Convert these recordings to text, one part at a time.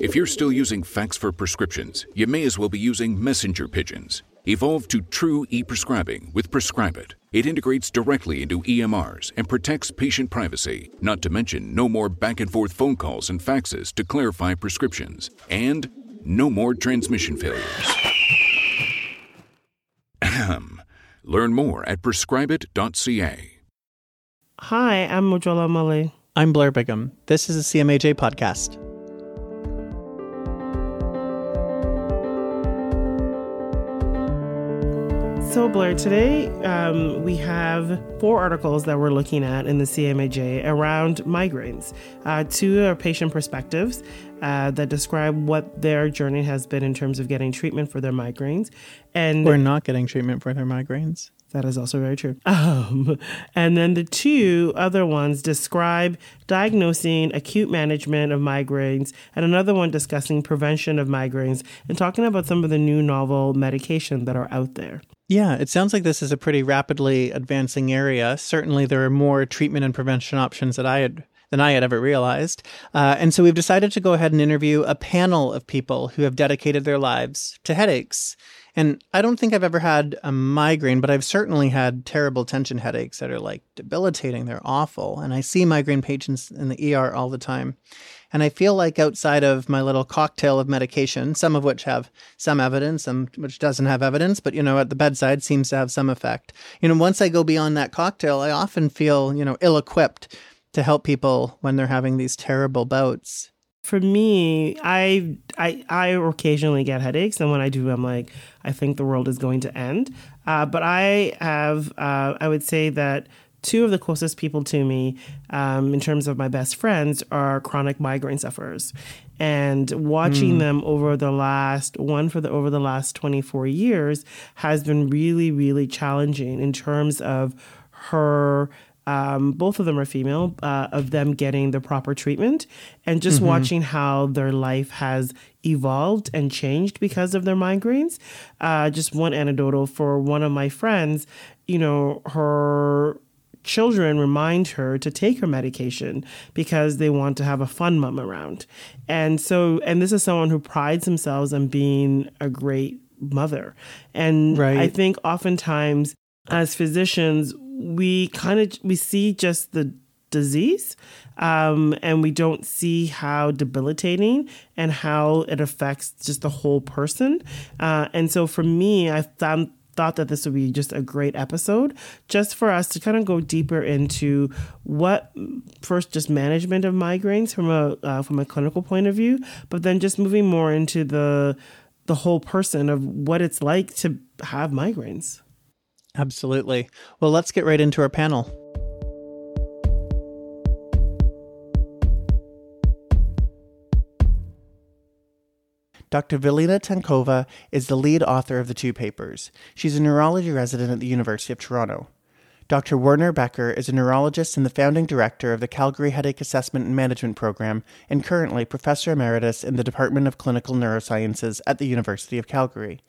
If you're still using fax for prescriptions, you may as well be using messenger pigeons. Evolve to true e prescribing with PrescribeIT. It integrates directly into EMRs and protects patient privacy, not to mention no more back and forth phone calls and faxes to clarify prescriptions. And no more transmission failures. Ahem. Learn more at prescribeit.ca. Hi, I'm Mojola Omole. I'm Blair Bigham. This is a CMAJ podcast. So, Blair, today um, we have four articles that we're looking at in the CMAJ around migraines. Uh, two are patient perspectives uh, that describe what their journey has been in terms of getting treatment for their migraines. And we're not getting treatment for their migraines. That is also very true. Um, and then the two other ones describe diagnosing acute management of migraines, and another one discussing prevention of migraines and talking about some of the new novel medication that are out there. Yeah, it sounds like this is a pretty rapidly advancing area. Certainly, there are more treatment and prevention options that I had than I had ever realized. Uh, and so we've decided to go ahead and interview a panel of people who have dedicated their lives to headaches. And I don't think I've ever had a migraine, but I've certainly had terrible tension headaches that are like debilitating. They're awful. And I see migraine patients in the ER all the time. And I feel like outside of my little cocktail of medication, some of which have some evidence, some which doesn't have evidence, but you know, at the bedside seems to have some effect. You know, once I go beyond that cocktail, I often feel, you know, ill equipped to help people when they're having these terrible bouts. For me, I I I occasionally get headaches, and when I do, I'm like, I think the world is going to end. Uh, but I have, uh, I would say that two of the closest people to me um, in terms of my best friends are chronic migraine sufferers and watching mm. them over the last one for the over the last 24 years has been really really challenging in terms of her um, both of them are female, uh, of them getting the proper treatment and just mm-hmm. watching how their life has evolved and changed because of their migraines. Uh, just one anecdotal for one of my friends, you know, her children remind her to take her medication because they want to have a fun mom around. And so, and this is someone who prides themselves on being a great mother. And right. I think oftentimes as physicians, we kind of we see just the disease um, and we don't see how debilitating and how it affects just the whole person uh, and so for me i found thought that this would be just a great episode just for us to kind of go deeper into what first just management of migraines from a uh, from a clinical point of view but then just moving more into the the whole person of what it's like to have migraines Absolutely. Well, let's get right into our panel. Dr. Velina Tsankova is the lead author of the two papers. She's a neurology resident at the University of Toronto. Dr. Werner Becker is a neurologist and the founding director of the Calgary Headache Assessment and Management Program and currently professor emeritus in the Department of Clinical Neurosciences at the University of Calgary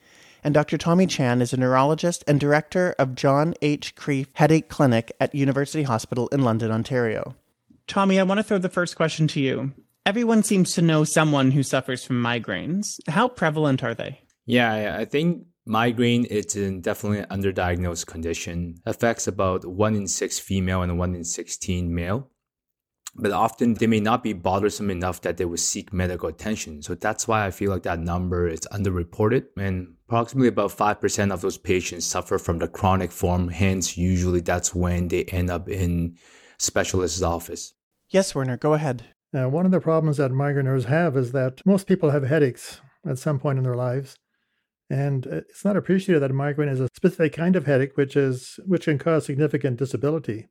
and Dr. Tommy Chan is a neurologist and director of John H. Kreeft Headache Clinic at University Hospital in London, Ontario. Tommy, I want to throw the first question to you. Everyone seems to know someone who suffers from migraines. How prevalent are they? Yeah, I think migraine is definitely an underdiagnosed condition. Affects about 1 in 6 female and 1 in 16 male but often they may not be bothersome enough that they would seek medical attention. So that's why I feel like that number is underreported. And approximately about 5% of those patients suffer from the chronic form. Hence, usually that's when they end up in specialist's office. Yes, Werner, go ahead. Uh, one of the problems that migraineurs have is that most people have headaches at some point in their lives. And it's not appreciated that migraine is a specific kind of headache, which is which can cause significant disability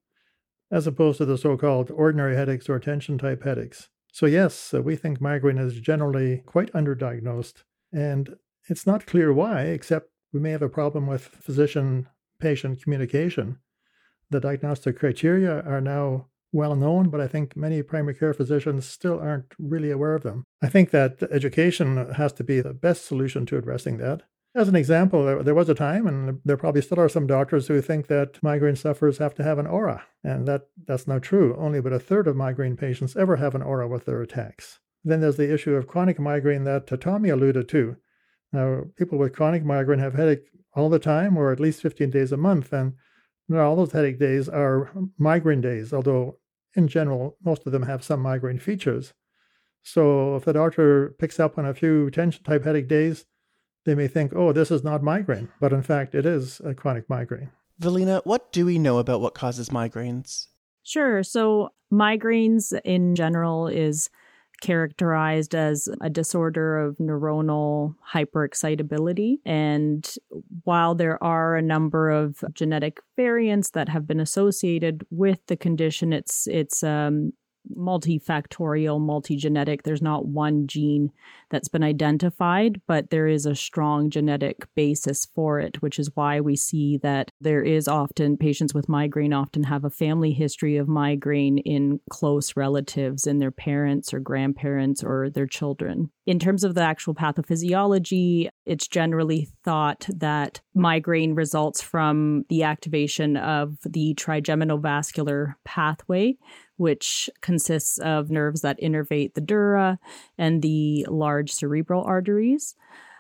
as opposed to the so called ordinary headaches or tension type headaches. So, yes, uh, we think migraine is generally quite underdiagnosed, and it's not clear why, except we may have a problem with physician patient communication. The diagnostic criteria are now well known, but I think many primary care physicians still aren't really aware of them. I think that education has to be the best solution to addressing that. As an example, there was a time, and there probably still are some doctors who think that migraine sufferers have to have an aura, and that, that's not true. Only about a third of migraine patients ever have an aura with their attacks. Then there's the issue of chronic migraine that Tommy alluded to. Now, people with chronic migraine have headache all the time or at least 15 days a month. And not all those headache days are migraine days, although in general, most of them have some migraine features. So if the doctor picks up on a few tension type headache days, they may think, oh, this is not migraine. But in fact, it is a chronic migraine. Velina, what do we know about what causes migraines? Sure. So, migraines in general is characterized as a disorder of neuronal hyperexcitability. And while there are a number of genetic variants that have been associated with the condition, it's it's um, multifactorial, multigenetic. There's not one gene that's been identified, but there is a strong genetic basis for it, which is why we see that there is often patients with migraine often have a family history of migraine in close relatives, in their parents or grandparents or their children. In terms of the actual pathophysiology, it's generally thought that migraine results from the activation of the trigeminovascular pathway, which consists of nerves that innervate the dura and the large cerebral arteries.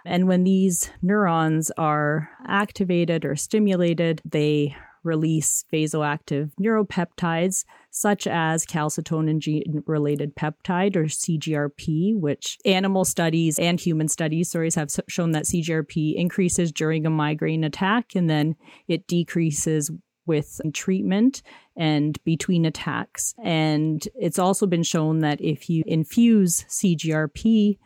And when these neurons are activated or stimulated, they release vasoactive neuropeptides such as calcitonin gene related peptide or CGRP, which animal studies and human studies stories have shown that CGRP increases during a migraine attack and then it decreases with treatment and between attacks. And it's also been shown that if you infuse CGRP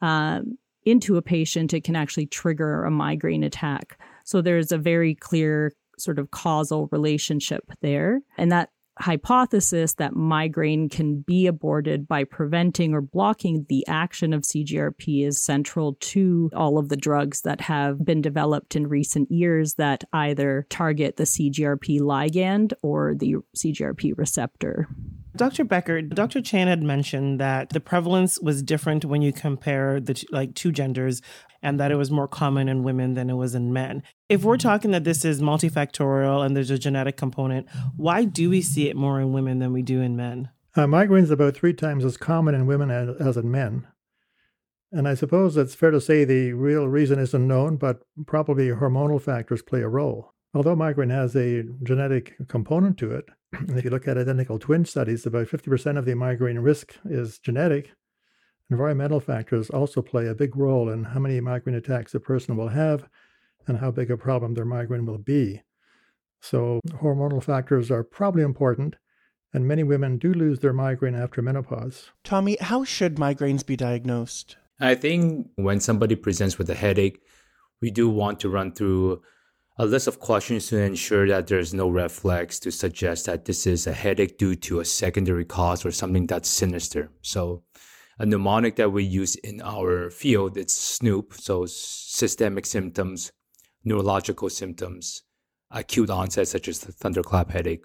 uh, into a patient, it can actually trigger a migraine attack. So there's a very clear sort of causal relationship there. And that hypothesis that migraine can be aborted by preventing or blocking the action of CGRP is central to all of the drugs that have been developed in recent years that either target the CGRP ligand or the CGRP receptor. Dr. Becker, Dr. Chan had mentioned that the prevalence was different when you compare the like two genders and that it was more common in women than it was in men. If we're talking that this is multifactorial and there's a genetic component, why do we see it more in women than we do in men? Uh, migraine is about three times as common in women as, as in men. And I suppose it's fair to say the real reason isn't known, but probably hormonal factors play a role. Although migraine has a genetic component to it, and if you look at identical twin studies, about 50% of the migraine risk is genetic. Environmental factors also play a big role in how many migraine attacks a person will have and how big a problem their migraine will be. So, hormonal factors are probably important, and many women do lose their migraine after menopause. Tommy, how should migraines be diagnosed? I think when somebody presents with a headache, we do want to run through a list of questions to ensure that there's no red flags to suggest that this is a headache due to a secondary cause or something that's sinister. So, a mnemonic that we use in our field. It's SNOOP, so systemic symptoms, neurological symptoms, acute onset such as the thunderclap headache,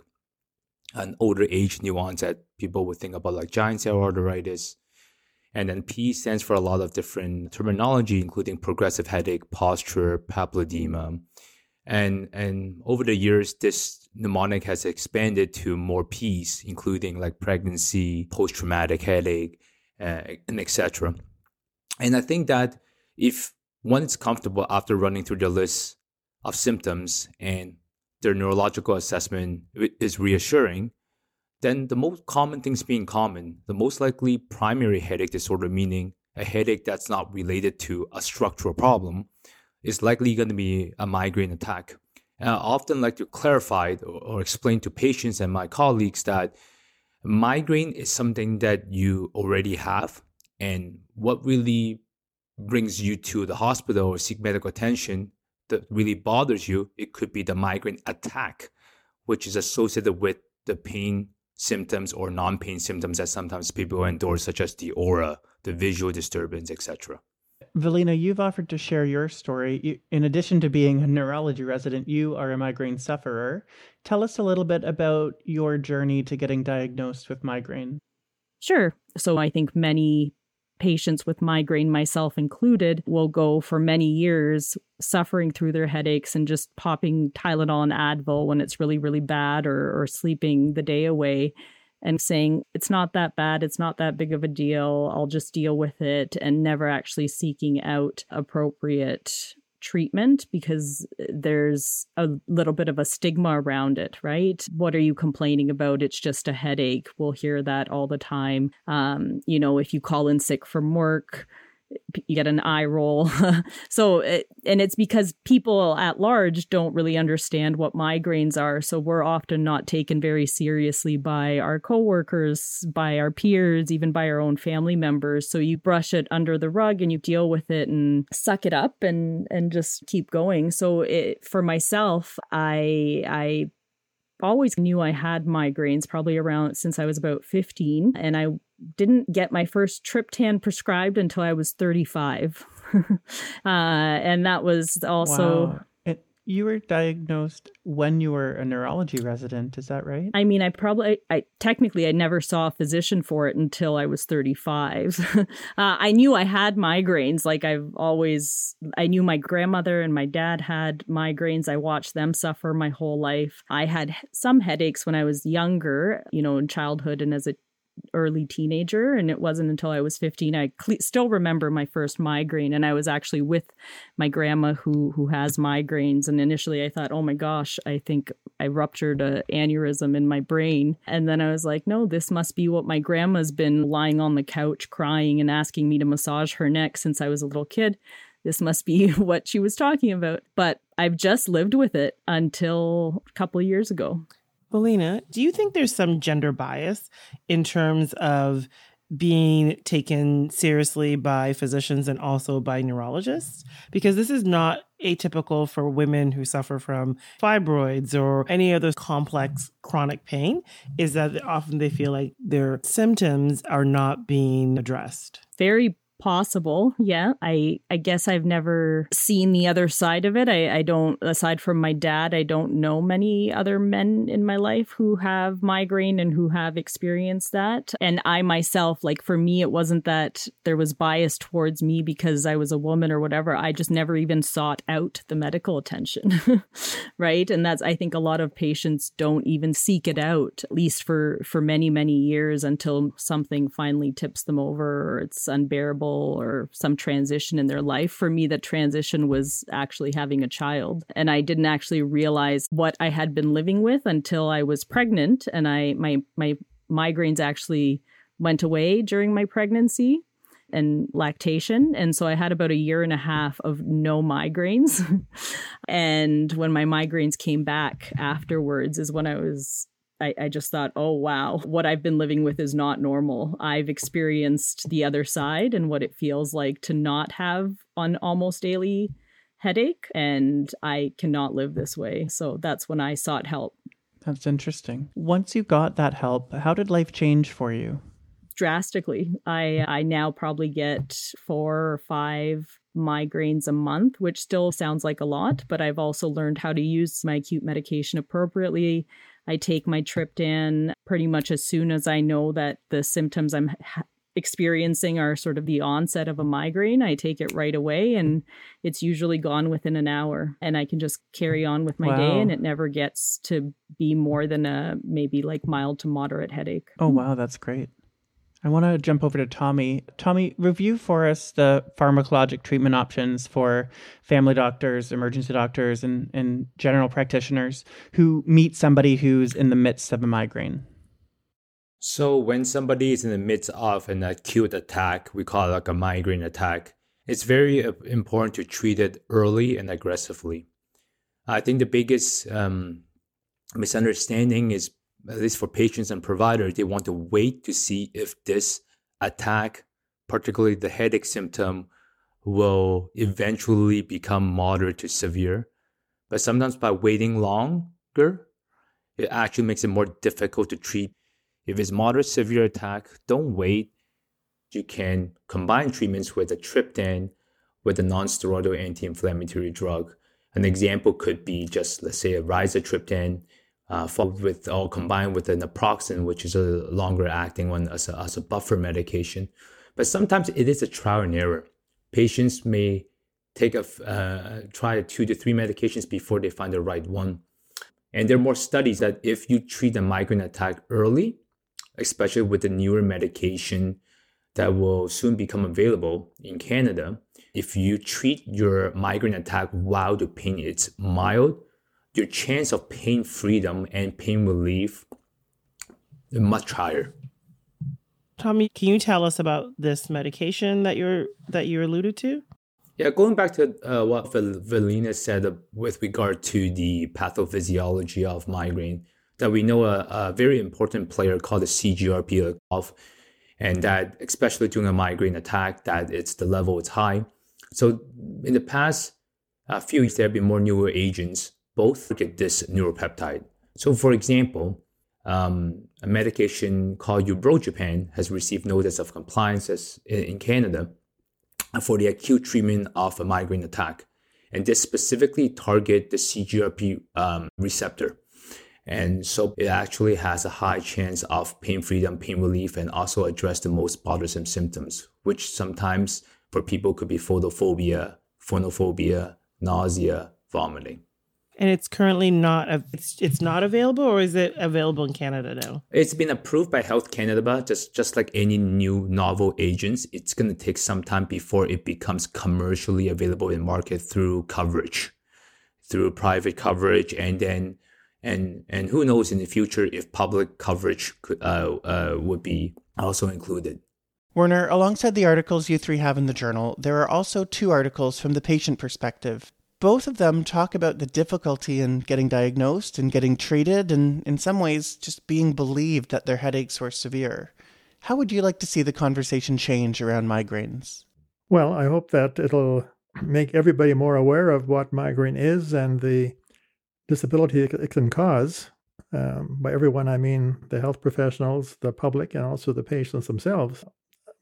an older age new onset. People would think about like giant cell arteritis. And then P stands for a lot of different terminology, including progressive headache, posture, papilledema, and and over the years this mnemonic has expanded to more p's including like pregnancy post-traumatic headache uh, and etc and i think that if one is comfortable after running through the list of symptoms and their neurological assessment is reassuring then the most common things being common the most likely primary headache disorder meaning a headache that's not related to a structural problem is likely going to be a migraine attack. And I often like to clarify or, or explain to patients and my colleagues that migraine is something that you already have. And what really brings you to the hospital or seek medical attention that really bothers you, it could be the migraine attack, which is associated with the pain symptoms or non-pain symptoms that sometimes people endure, such as the aura, the visual disturbance, etc. Velina, you've offered to share your story. In addition to being a neurology resident, you are a migraine sufferer. Tell us a little bit about your journey to getting diagnosed with migraine. Sure. So I think many patients with migraine, myself included, will go for many years suffering through their headaches and just popping Tylenol and Advil when it's really, really bad or, or sleeping the day away and saying it's not that bad, it's not that big of a deal, I'll just deal with it, and never actually seeking out appropriate treatment because there's a little bit of a stigma around it, right? What are you complaining about? It's just a headache. We'll hear that all the time. Um, you know, if you call in sick from work, you get an eye roll. so, it, and it's because people at large don't really understand what migraines are. So, we're often not taken very seriously by our coworkers, by our peers, even by our own family members. So, you brush it under the rug and you deal with it and suck it up and and just keep going. So, it, for myself, I I always knew I had migraines probably around since I was about 15 and I didn't get my first triptan prescribed until I was 35. uh, and that was also. Wow. And you were diagnosed when you were a neurology resident, is that right? I mean, I probably, I technically, I never saw a physician for it until I was 35. uh, I knew I had migraines. Like I've always, I knew my grandmother and my dad had migraines. I watched them suffer my whole life. I had some headaches when I was younger, you know, in childhood and as a early teenager and it wasn't until i was 15 i still remember my first migraine and i was actually with my grandma who who has migraines and initially i thought oh my gosh i think i ruptured a aneurysm in my brain. And then i was like no this must be what my grandma's been lying on the couch crying and asking me to massage her neck since i was a little kid. This must be what she was talking about. But i've just lived with it until a couple years ago Velina, do you think there's some gender bias in terms of being taken seriously by physicians and also by neurologists? Because this is not atypical for women who suffer from fibroids or any other complex chronic pain, is that often they feel like their symptoms are not being addressed. Very possible. Yeah i i guess i've never seen the other side of it. I, I don't aside from my dad i don't know many other men in my life who have migraine and who have experienced that. And i myself like for me it wasn't that there was bias towards me because i was a woman or whatever. I just never even sought out the medical attention right? And that's i think a lot of patients don't even seek it out at least for for many many years until something finally tips them over or it's unbearable or some transition in their life. For me, that transition was actually having a child. And I didn't actually realize what I had been living with until I was pregnant. And I my my migraines actually went away during my pregnancy and lactation. And so I had about a year and a half of no migraines. and when my migraines came back afterwards is when I was I, I just thought, oh, wow, what I've been living with is not normal. I've experienced the other side and what it feels like to not have an almost daily headache, and I cannot live this way. So that's when I sought help. That's interesting. Once you got that help, how did life change for you? Drastically. I I now probably get four or five migraines a month, which still sounds like a lot, but I've also learned how to use my acute medication appropriately. I take my triptan pretty much as soon as I know that the symptoms I'm ha- experiencing are sort of the onset of a migraine. I take it right away and it's usually gone within an hour and I can just carry on with my wow. day and it never gets to be more than a maybe like mild to moderate headache. Oh wow, that's great. I want to jump over to Tommy. Tommy, review for us the pharmacologic treatment options for family doctors, emergency doctors, and, and general practitioners who meet somebody who's in the midst of a migraine. So, when somebody is in the midst of an acute attack, we call it like a migraine attack, it's very uh, important to treat it early and aggressively. I think the biggest um, misunderstanding is at least for patients and providers, they want to wait to see if this attack, particularly the headache symptom, will eventually become moderate to severe. But sometimes by waiting longer, it actually makes it more difficult to treat. If it's moderate severe attack, don't wait. You can combine treatments with a triptan with a non-steroidal anti-inflammatory drug. An example could be just let's say a rizatriptan uh, with or combined with an naproxen, which is a longer acting one as a, as a buffer medication. But sometimes it is a trial and error. Patients may take a uh, try two to three medications before they find the right one. And there are more studies that if you treat a migraine attack early, especially with the newer medication that will soon become available in Canada. If you treat your migraine attack while the pain is mild, your chance of pain freedom and pain relief is much higher. Tommy, can you tell us about this medication that you're that you alluded to? Yeah, going back to uh, what Velina said with regard to the pathophysiology of migraine, that we know a, a very important player called the CGRP of, and that especially during a migraine attack, that it's the level is high. So in the past a few years, there have been more newer agents both get this neuropeptide. So, for example, um, a medication called ubrogepant has received notice of compliance in Canada for the acute treatment of a migraine attack. And this specifically target the CGRP um, receptor. And so it actually has a high chance of pain freedom, pain relief, and also address the most bothersome symptoms, which sometimes for people could be photophobia, phonophobia, nausea, vomiting and it's currently not it's it's not available or is it available in Canada now? It's been approved by Health Canada, but just just like any new novel agents, it's going to take some time before it becomes commercially available in market through coverage, through private coverage, and then and and who knows in the future if public coverage could, uh, uh, would be also included. Werner, alongside the articles you three have in the journal, there are also two articles from the patient perspective both of them talk about the difficulty in getting diagnosed and getting treated, and in some ways, just being believed that their headaches were severe. How would you like to see the conversation change around migraines? Well, I hope that it'll make everybody more aware of what migraine is and the disability it can cause. Um, by everyone, I mean the health professionals, the public, and also the patients themselves.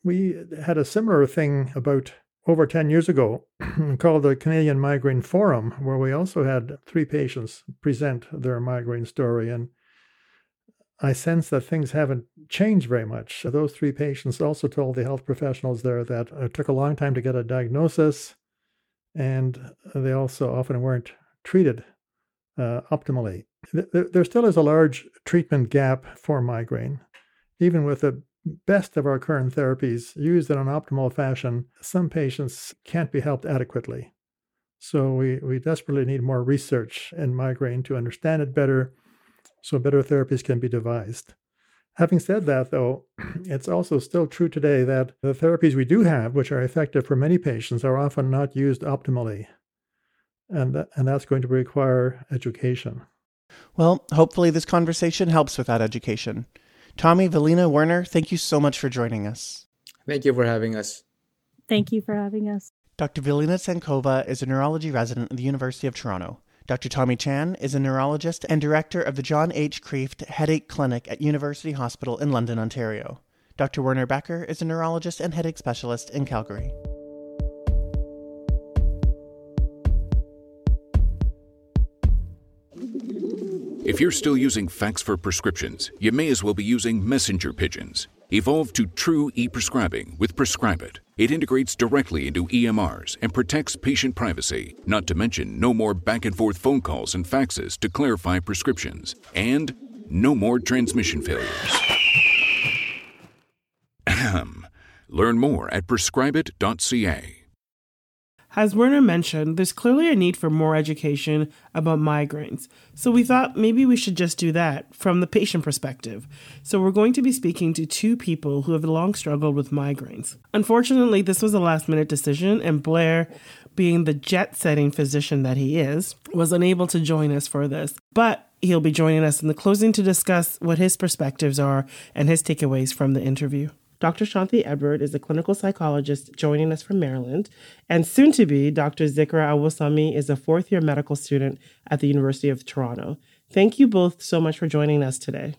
We had a similar thing about over 10 years ago called the Canadian Migraine Forum, where we also had three patients present their migraine story. And I sense that things haven't changed very much. Those three patients also told the health professionals there that it took a long time to get a diagnosis, and they also often weren't treated uh, optimally. There, there still is a large treatment gap for migraine, even with a best of our current therapies used in an optimal fashion, some patients can't be helped adequately. So we, we desperately need more research in migraine to understand it better so better therapies can be devised. Having said that, though, it's also still true today that the therapies we do have, which are effective for many patients, are often not used optimally. And, and that's going to require education. Well, hopefully, this conversation helps with that education. Tommy, Velina, Werner, thank you so much for joining us. Thank you for having us. Thank you for having us. Dr. Velina Tsankova is a neurology resident at the University of Toronto. Dr. Tommy Chan is a neurologist and director of the John H. Kreeft Headache Clinic at University Hospital in London, Ontario. Dr. Werner Becker is a neurologist and headache specialist in Calgary. If you're still using fax for prescriptions, you may as well be using messenger pigeons. Evolve to true e prescribing with PrescribeIT. It integrates directly into EMRs and protects patient privacy, not to mention no more back and forth phone calls and faxes to clarify prescriptions. And no more transmission failures. Learn more at prescribeit.ca. As Werner mentioned, there's clearly a need for more education about migraines. So we thought maybe we should just do that from the patient perspective. So we're going to be speaking to two people who have long struggled with migraines. Unfortunately, this was a last minute decision, and Blair, being the jet setting physician that he is, was unable to join us for this. But he'll be joining us in the closing to discuss what his perspectives are and his takeaways from the interview. Dr. Shanti Edward is a clinical psychologist joining us from Maryland, and soon to be, Dr. Zikra Awosami is a fourth year medical student at the University of Toronto. Thank you both so much for joining us today.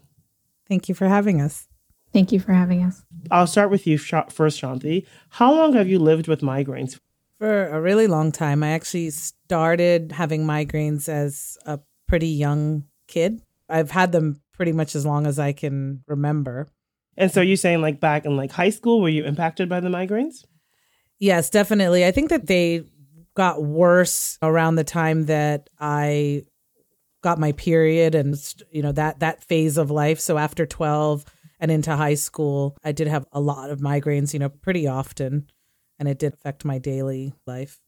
Thank you for having us. Thank you for having us. I'll start with you first, Shanti. How long have you lived with migraines? For a really long time. I actually started having migraines as a pretty young kid. I've had them pretty much as long as I can remember. And so you're saying like back in like high school, were you impacted by the migraines? Yes, definitely. I think that they got worse around the time that I got my period and you know that that phase of life. So after 12 and into high school, I did have a lot of migraines, you know, pretty often, and it did affect my daily life.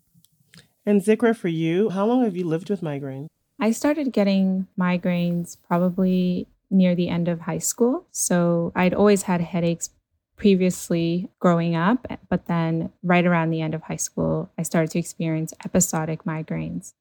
And Zikra, for you, how long have you lived with migraine? I started getting migraines probably near the end of high school. So I'd always had headaches previously growing up, but then right around the end of high school, I started to experience episodic migraines.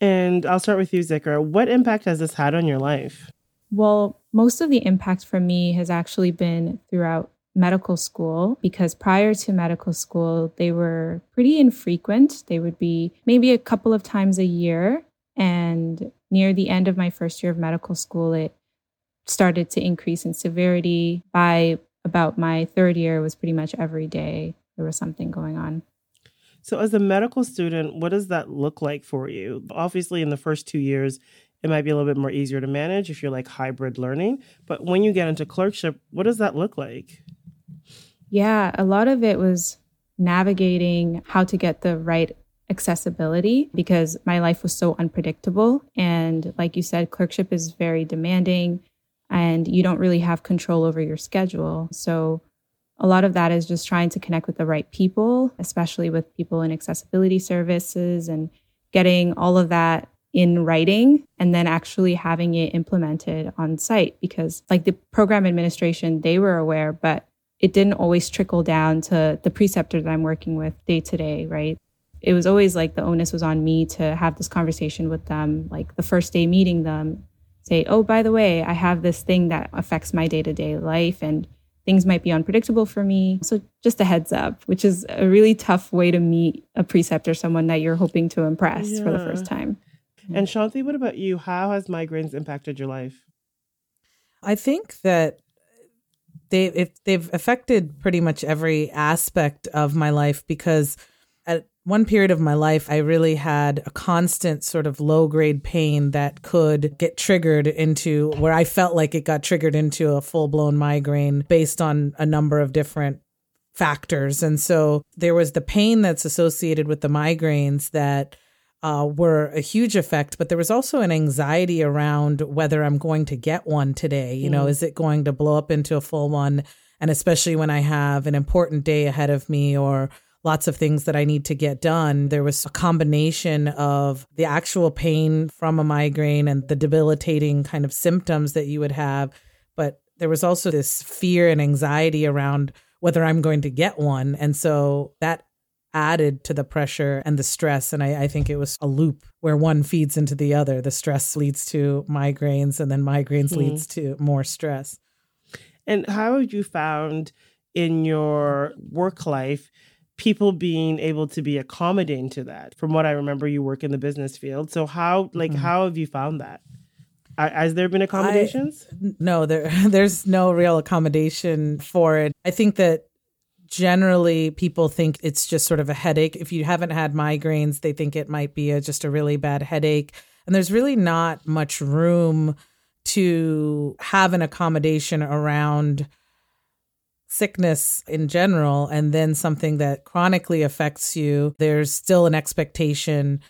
And I'll start with you, Zikra. What impact has this had on your life? Well, most of the impact for me has actually been throughout medical school because prior to medical school, they were pretty infrequent. They would be maybe a couple of times a year. And near the end of my first year of medical school, it started to increase in severity. By about my third year, it was pretty much every day there was something going on. So, as a medical student, what does that look like for you? Obviously, in the first two years, it might be a little bit more easier to manage if you're like hybrid learning. But when you get into clerkship, what does that look like? Yeah, a lot of it was navigating how to get the right accessibility because my life was so unpredictable. And like you said, clerkship is very demanding and you don't really have control over your schedule. So a lot of that is just trying to connect with the right people, especially with people in accessibility services and getting all of that in writing and then actually having it implemented on site because like the program administration they were aware but it didn't always trickle down to the preceptor that I'm working with day to day, right? It was always like the onus was on me to have this conversation with them, like the first day meeting them, say, oh, by the way, I have this thing that affects my day to day life and things might be unpredictable for me. So just a heads up, which is a really tough way to meet a preceptor, someone that you're hoping to impress yeah. for the first time. And Shanti, what about you? How has migraines impacted your life? I think that they if they've affected pretty much every aspect of my life because at one period of my life I really had a constant sort of low grade pain that could get triggered into where I felt like it got triggered into a full blown migraine based on a number of different factors. And so there was the pain that's associated with the migraines that uh, were a huge effect, but there was also an anxiety around whether I'm going to get one today. You mm. know, is it going to blow up into a full one? And especially when I have an important day ahead of me or lots of things that I need to get done, there was a combination of the actual pain from a migraine and the debilitating kind of symptoms that you would have. But there was also this fear and anxiety around whether I'm going to get one. And so that added to the pressure and the stress. And I, I, think it was a loop where one feeds into the other. The stress leads to migraines, and then migraines mm. leads to more stress. And how have you found in your work life people being able to be accommodating to that? From what I remember, you work in the business field. So how like mm-hmm. how have you found that? Has there been accommodations? I, no, there there's no real accommodation for it. I think that generally people think it's just sort of a headache. If you haven't had migraines, they think it might be a, just a really bad headache. And there's really not much room to have an accommodation around sickness in general and then something that chronically affects you. There's still an expectation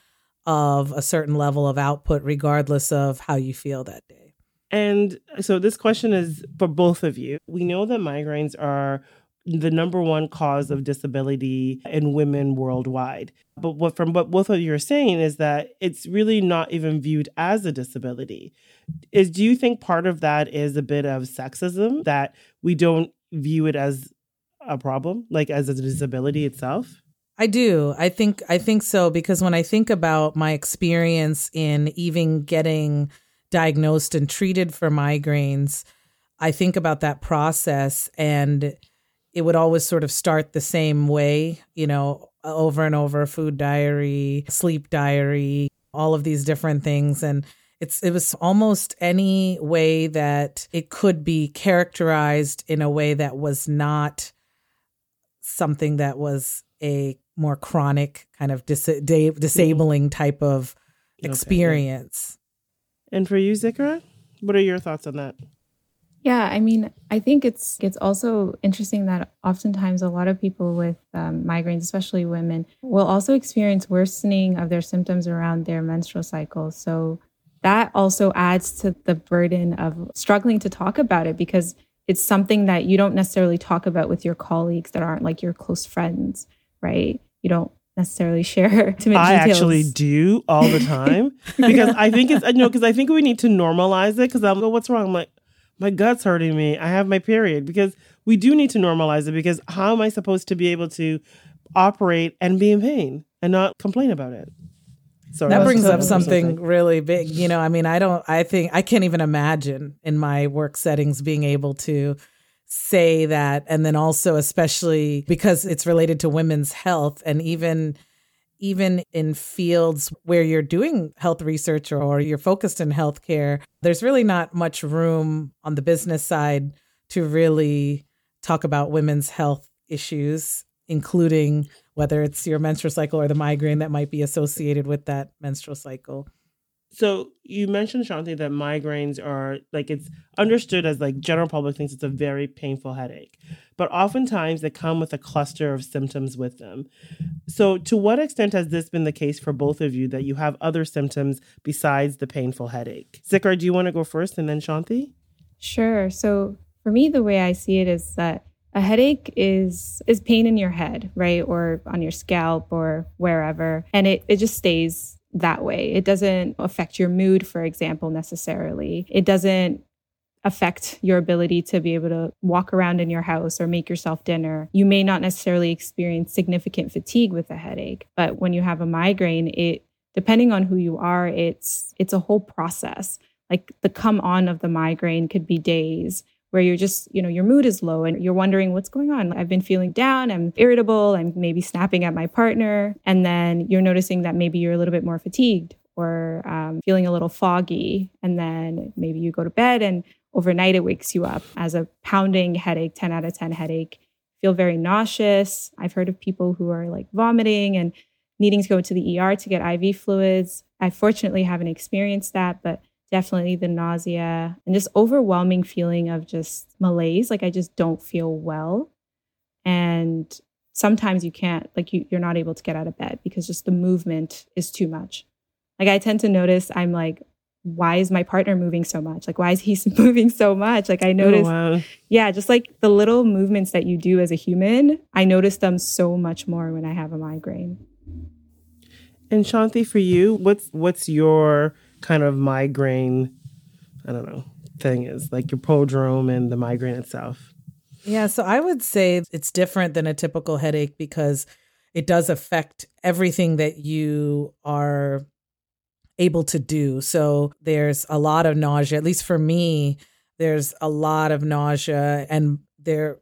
of a certain level of output, regardless of how you feel that day. And so, this question is for both of you. We know that migraines are the number one cause of disability in women worldwide. But what from what both of you are saying is that it's really not even viewed as a disability. Is do you think part of that is a bit of sexism that we don't view it as a problem, like as a disability itself? I do. I think I think so because when I think about my experience in even getting diagnosed and treated for migraines, I think about that process and it would always sort of start the same way, you know, over and over food diary, sleep diary, all of these different things and it's it was almost any way that it could be characterized in a way that was not something that was a more chronic kind of dis- da- disabling type of experience. Okay. And for you, Zikra, what are your thoughts on that? Yeah, I mean, I think it's it's also interesting that oftentimes a lot of people with um, migraines, especially women, will also experience worsening of their symptoms around their menstrual cycle. So that also adds to the burden of struggling to talk about it because it's something that you don't necessarily talk about with your colleagues that aren't like your close friends, right? You don't necessarily share intimate I details. actually do all the time because I think it's, you know, because I think we need to normalize it because I'm like, what's wrong? I'm like, my gut's hurting me. I have my period because we do need to normalize it because how am I supposed to be able to operate and be in pain and not complain about it? Sorry, that brings up something, something really big. You know, I mean, I don't, I think, I can't even imagine in my work settings being able to say that. And then also, especially because it's related to women's health and even, even in fields where you're doing health research or you're focused in healthcare, there's really not much room on the business side to really talk about women's health issues, including whether it's your menstrual cycle or the migraine that might be associated with that menstrual cycle. So you mentioned Shanti that migraines are like it's understood as like general public thinks it's a very painful headache, but oftentimes they come with a cluster of symptoms with them. So to what extent has this been the case for both of you that you have other symptoms besides the painful headache? Zikra, do you want to go first and then Shanti? Sure. So for me, the way I see it is that a headache is is pain in your head, right? Or on your scalp or wherever. And it, it just stays that way. It doesn't affect your mood, for example, necessarily. It doesn't affect your ability to be able to walk around in your house or make yourself dinner. You may not necessarily experience significant fatigue with a headache, but when you have a migraine, it depending on who you are, it's it's a whole process. Like the come on of the migraine could be days where you're just, you know, your mood is low and you're wondering what's going on. I've been feeling down, I'm irritable, I'm maybe snapping at my partner. And then you're noticing that maybe you're a little bit more fatigued or um, feeling a little foggy. And then maybe you go to bed and overnight it wakes you up as a pounding headache, 10 out of 10 headache, feel very nauseous. I've heard of people who are like vomiting and needing to go to the ER to get IV fluids. I fortunately haven't experienced that, but definitely the nausea and just overwhelming feeling of just malaise like i just don't feel well. And sometimes you can't like you, you're not able to get out of bed because just the movement is too much. Like i tend to notice i'm like why is my partner moving so much? Like why is he moving so much? Like i oh, notice oh, wow. yeah just like the little movements that you do as a human i notice them so much more when i have a migraine. And shanti for you what's what's your kind of migraine, I don't know, thing is, like your prodrome and the migraine itself? Yeah, so I would say it's different than a typical headache because it does affect everything that you are able to do. So there's a lot of nausea, at least for me, there's a lot of nausea and there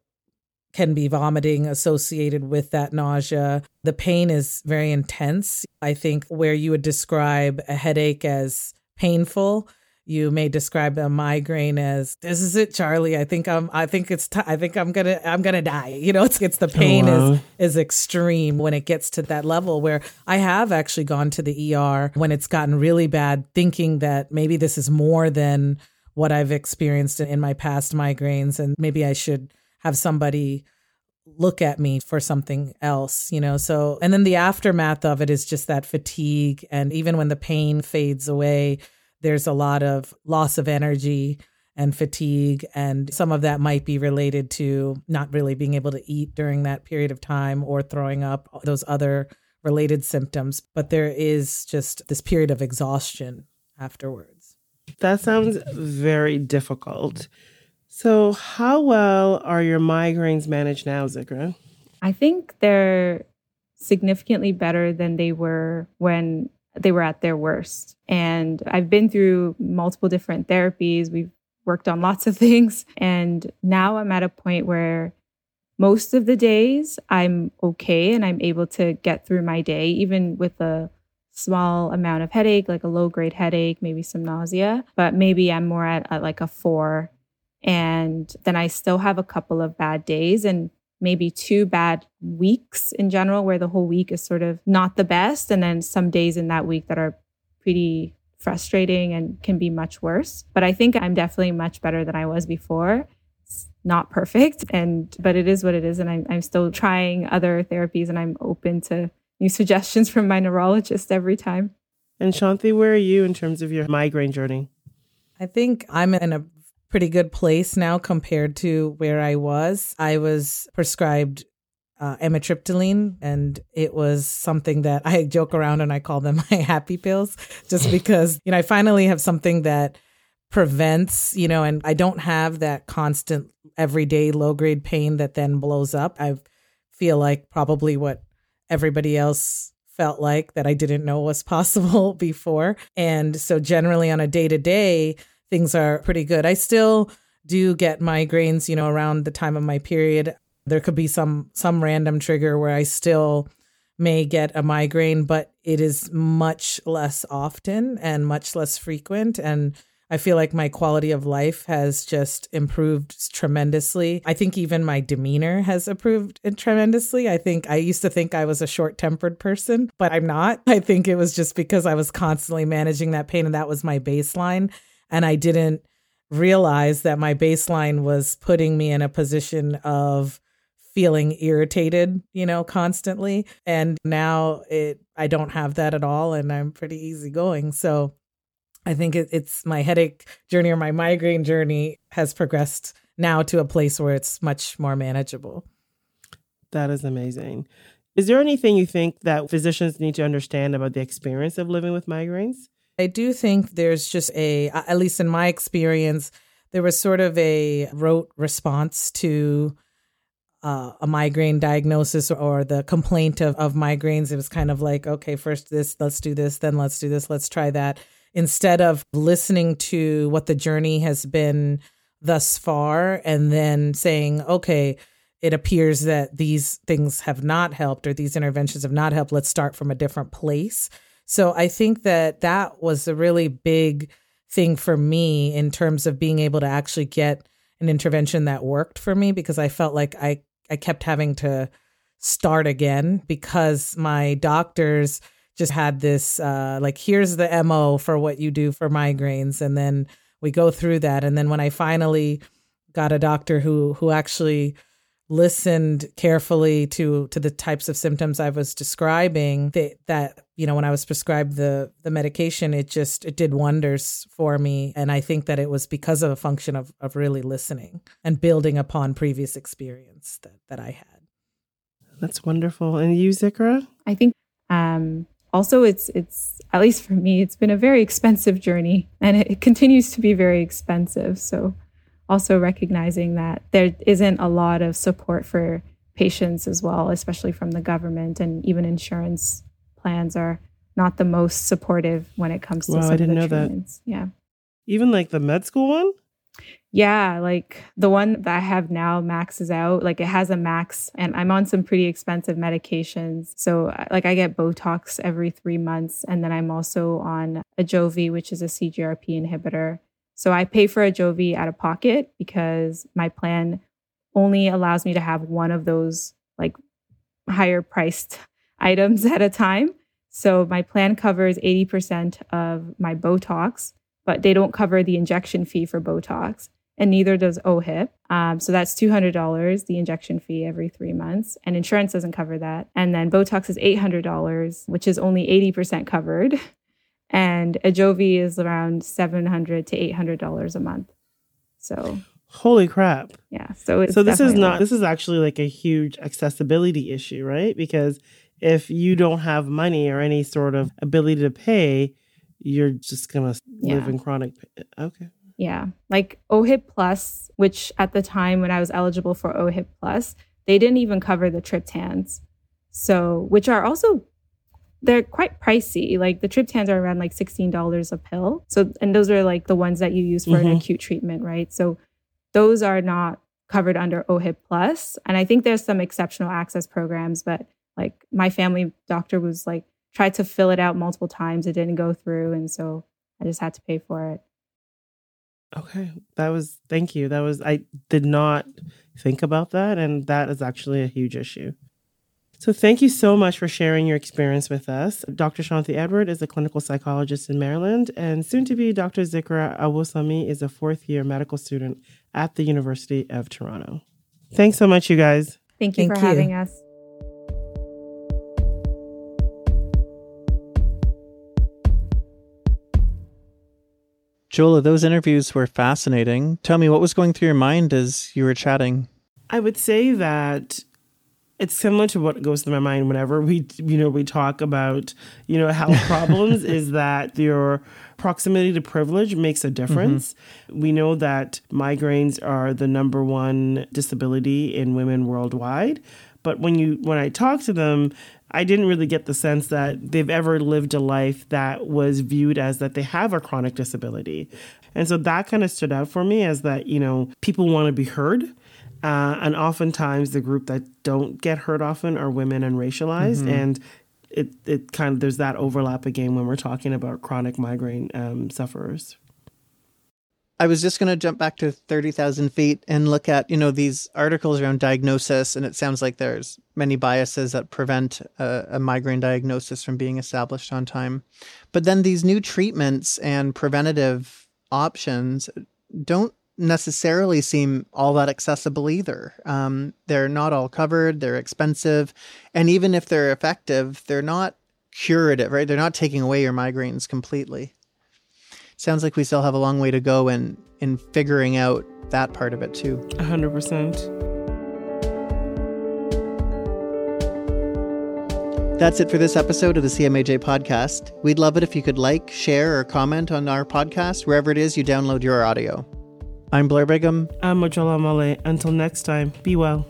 can be vomiting associated with that nausea. The pain is very intense. I think where you would describe a headache as painful, you may describe a migraine as this is it charlie i think i'm i think it's t- i think i'm gonna i'm gonna die you know it's, it's the oh, pain oh, wow. is is extreme when it gets to that level where i have actually gone to the er when it's gotten really bad thinking that maybe this is more than what i've experienced in my past migraines and maybe i should have somebody look at me for something else, you know? So, and then the aftermath of it is just that fatigue. And even when the pain fades away, there's a lot of loss of energy and fatigue. And some of that might be related to not really being able to eat during that period of time or throwing up, those other related symptoms. But there is just this period of exhaustion afterwards. That sounds very difficult. So, how well are your migraines managed now, Zikra? I think they're significantly better than they were when they were at their worst. And I've been through multiple different therapies. We've worked on lots of things. And now I'm at a point where most of the days I'm okay and I'm able to get through my day, even with a small amount of headache, like a low grade headache, maybe some nausea. But maybe I'm more at, at like a four and then I still have a couple of bad days and maybe two bad weeks in general, where the whole week is sort of not the best. And then some days in that week that are pretty frustrating and can be much worse. But I think I'm definitely much better than I was before. It's not perfect and but it is what it is and I'm I'm still trying other therapies and I'm open to new suggestions from my neurologist every time. And Shanti, where are you in terms of your migraine journey? I think I'm in a pretty good place now compared to where I was. I was prescribed uh, amitriptyline, and it was something that I joke around and I call them my happy pills, just because you know I finally have something that prevents you know, and I don't have that constant everyday low grade pain that then blows up. I feel like probably what everybody else felt like that I didn't know was possible before, and so generally on a day to day things are pretty good. I still do get migraines, you know, around the time of my period. There could be some some random trigger where I still may get a migraine, but it is much less often and much less frequent and I feel like my quality of life has just improved tremendously. I think even my demeanor has improved tremendously. I think I used to think I was a short tempered person, but I'm not. I think it was just because I was constantly managing that pain and that was my baseline. And I didn't realize that my baseline was putting me in a position of feeling irritated, you know, constantly. And now it I don't have that at all and I'm pretty easygoing. So I think it, it's my headache journey or my migraine journey has progressed now to a place where it's much more manageable. That is amazing. Is there anything you think that physicians need to understand about the experience of living with migraines? I do think there's just a, at least in my experience, there was sort of a rote response to uh, a migraine diagnosis or the complaint of, of migraines. It was kind of like, okay, first this, let's do this, then let's do this, let's try that. Instead of listening to what the journey has been thus far and then saying, okay, it appears that these things have not helped or these interventions have not helped. Let's start from a different place. So I think that that was a really big thing for me in terms of being able to actually get an intervention that worked for me because I felt like I I kept having to start again because my doctors just had this uh, like here's the mo for what you do for migraines and then we go through that. And then when i finally got a doctor who who actually listened carefully to to the types of symptoms i was describing they, that you know when i was prescribed the the medication it just it did wonders for me. And i think that it was because of a function of of really listening and building upon previous experience that that i had. That's wonderful. And you zikra? I think um also it's it's at least for me it's been a very expensive journey and it, it continues to be very expensive. So also recognizing that there isn't a lot of support for patients as well especially from the government and even insurance plans are not the most supportive when it comes to well, some I didn't know treatments. that. yeah even like the med school one yeah, like the one that I have now maxes out. Like it has a max, and I'm on some pretty expensive medications. So, uh, like, I get Botox every three months, and then I'm also on Ajovy, which is a CGRP inhibitor. So, I pay for Ajovy out of pocket because my plan only allows me to have one of those like higher priced items at a time. So, my plan covers 80% of my Botox, but they don't cover the injection fee for Botox and neither does OHIP. Um, so that's $200, the injection fee every three months, and insurance doesn't cover that. And then Botox is $800, which is only 80% covered. And Ajovy is around 700 to $800 a month. So holy crap yeah so so this is not this is actually like a huge accessibility issue right because if you don't have money or any sort of ability to pay you're just gonna Yeah. live in chronic pa- okay Yeah. Like OHIP Plus, which at the time when I was eligible for OHIP Plus, they didn't even cover the triptans. So, which are also they're quite pricey. Like the triptans are around like $16 a pill. So, and those are like the ones that you use for an Mhm. acute treatment, right? So, those are not covered under OHIP Plus. And I think there's some exceptional access programs, but like my family doctor was like tried to fill it out multiple times. It didn't go through. And so I just had to pay for it. okay that was thank you that was i did not think about that and that is actually a huge issue so thank you so much for sharing your experience with us dr shanti edward is a clinical psychologist in maryland and soon to be dr zikra awosami is a fourth year medical student at the university of toronto thanks so much you guys Thank you Thank for you. having us. Jola, those interviews were fascinating. Tell me what was going through your mind as you were chatting. I would say that it's similar to what goes through my mind whenever we you know we talk about you know health problems is that your proximity to privilege makes a difference mm-hmm. we know that migraines are the number one disability in women worldwide but when you when i talk to them I didn't really get the sense that they've ever lived a life that was viewed as that they have a chronic disability. And so that kind of stood out for me as that, you know, people want to be heard uh, and oftentimes, the group that don't get hurt often are women and racialized. Mm-hmm. And it, it kind of, there's that overlap again when we're talking about chronic migraine um, sufferers. I was just going to jump back to 30,000 feet and look at, you know, these articles around diagnosis. And it sounds like there's many biases that prevent a, a, migraine diagnosis from being established on time. But then these new treatments and preventative options don't necessarily seem all that accessible either. Um, they're not all covered, they're expensive, and even if they're effective, they're not curative, right? They're not taking away your migraines completely. Sounds like we still have a long way to go in in figuring out that part of it too. 100%. That's it for this episode of the CMAJ podcast. We'd love it if you could like, share, or comment on our podcast wherever it is you download your audio. I'm Blair Bigham. I'm Mojola Omole. Until next time, be well.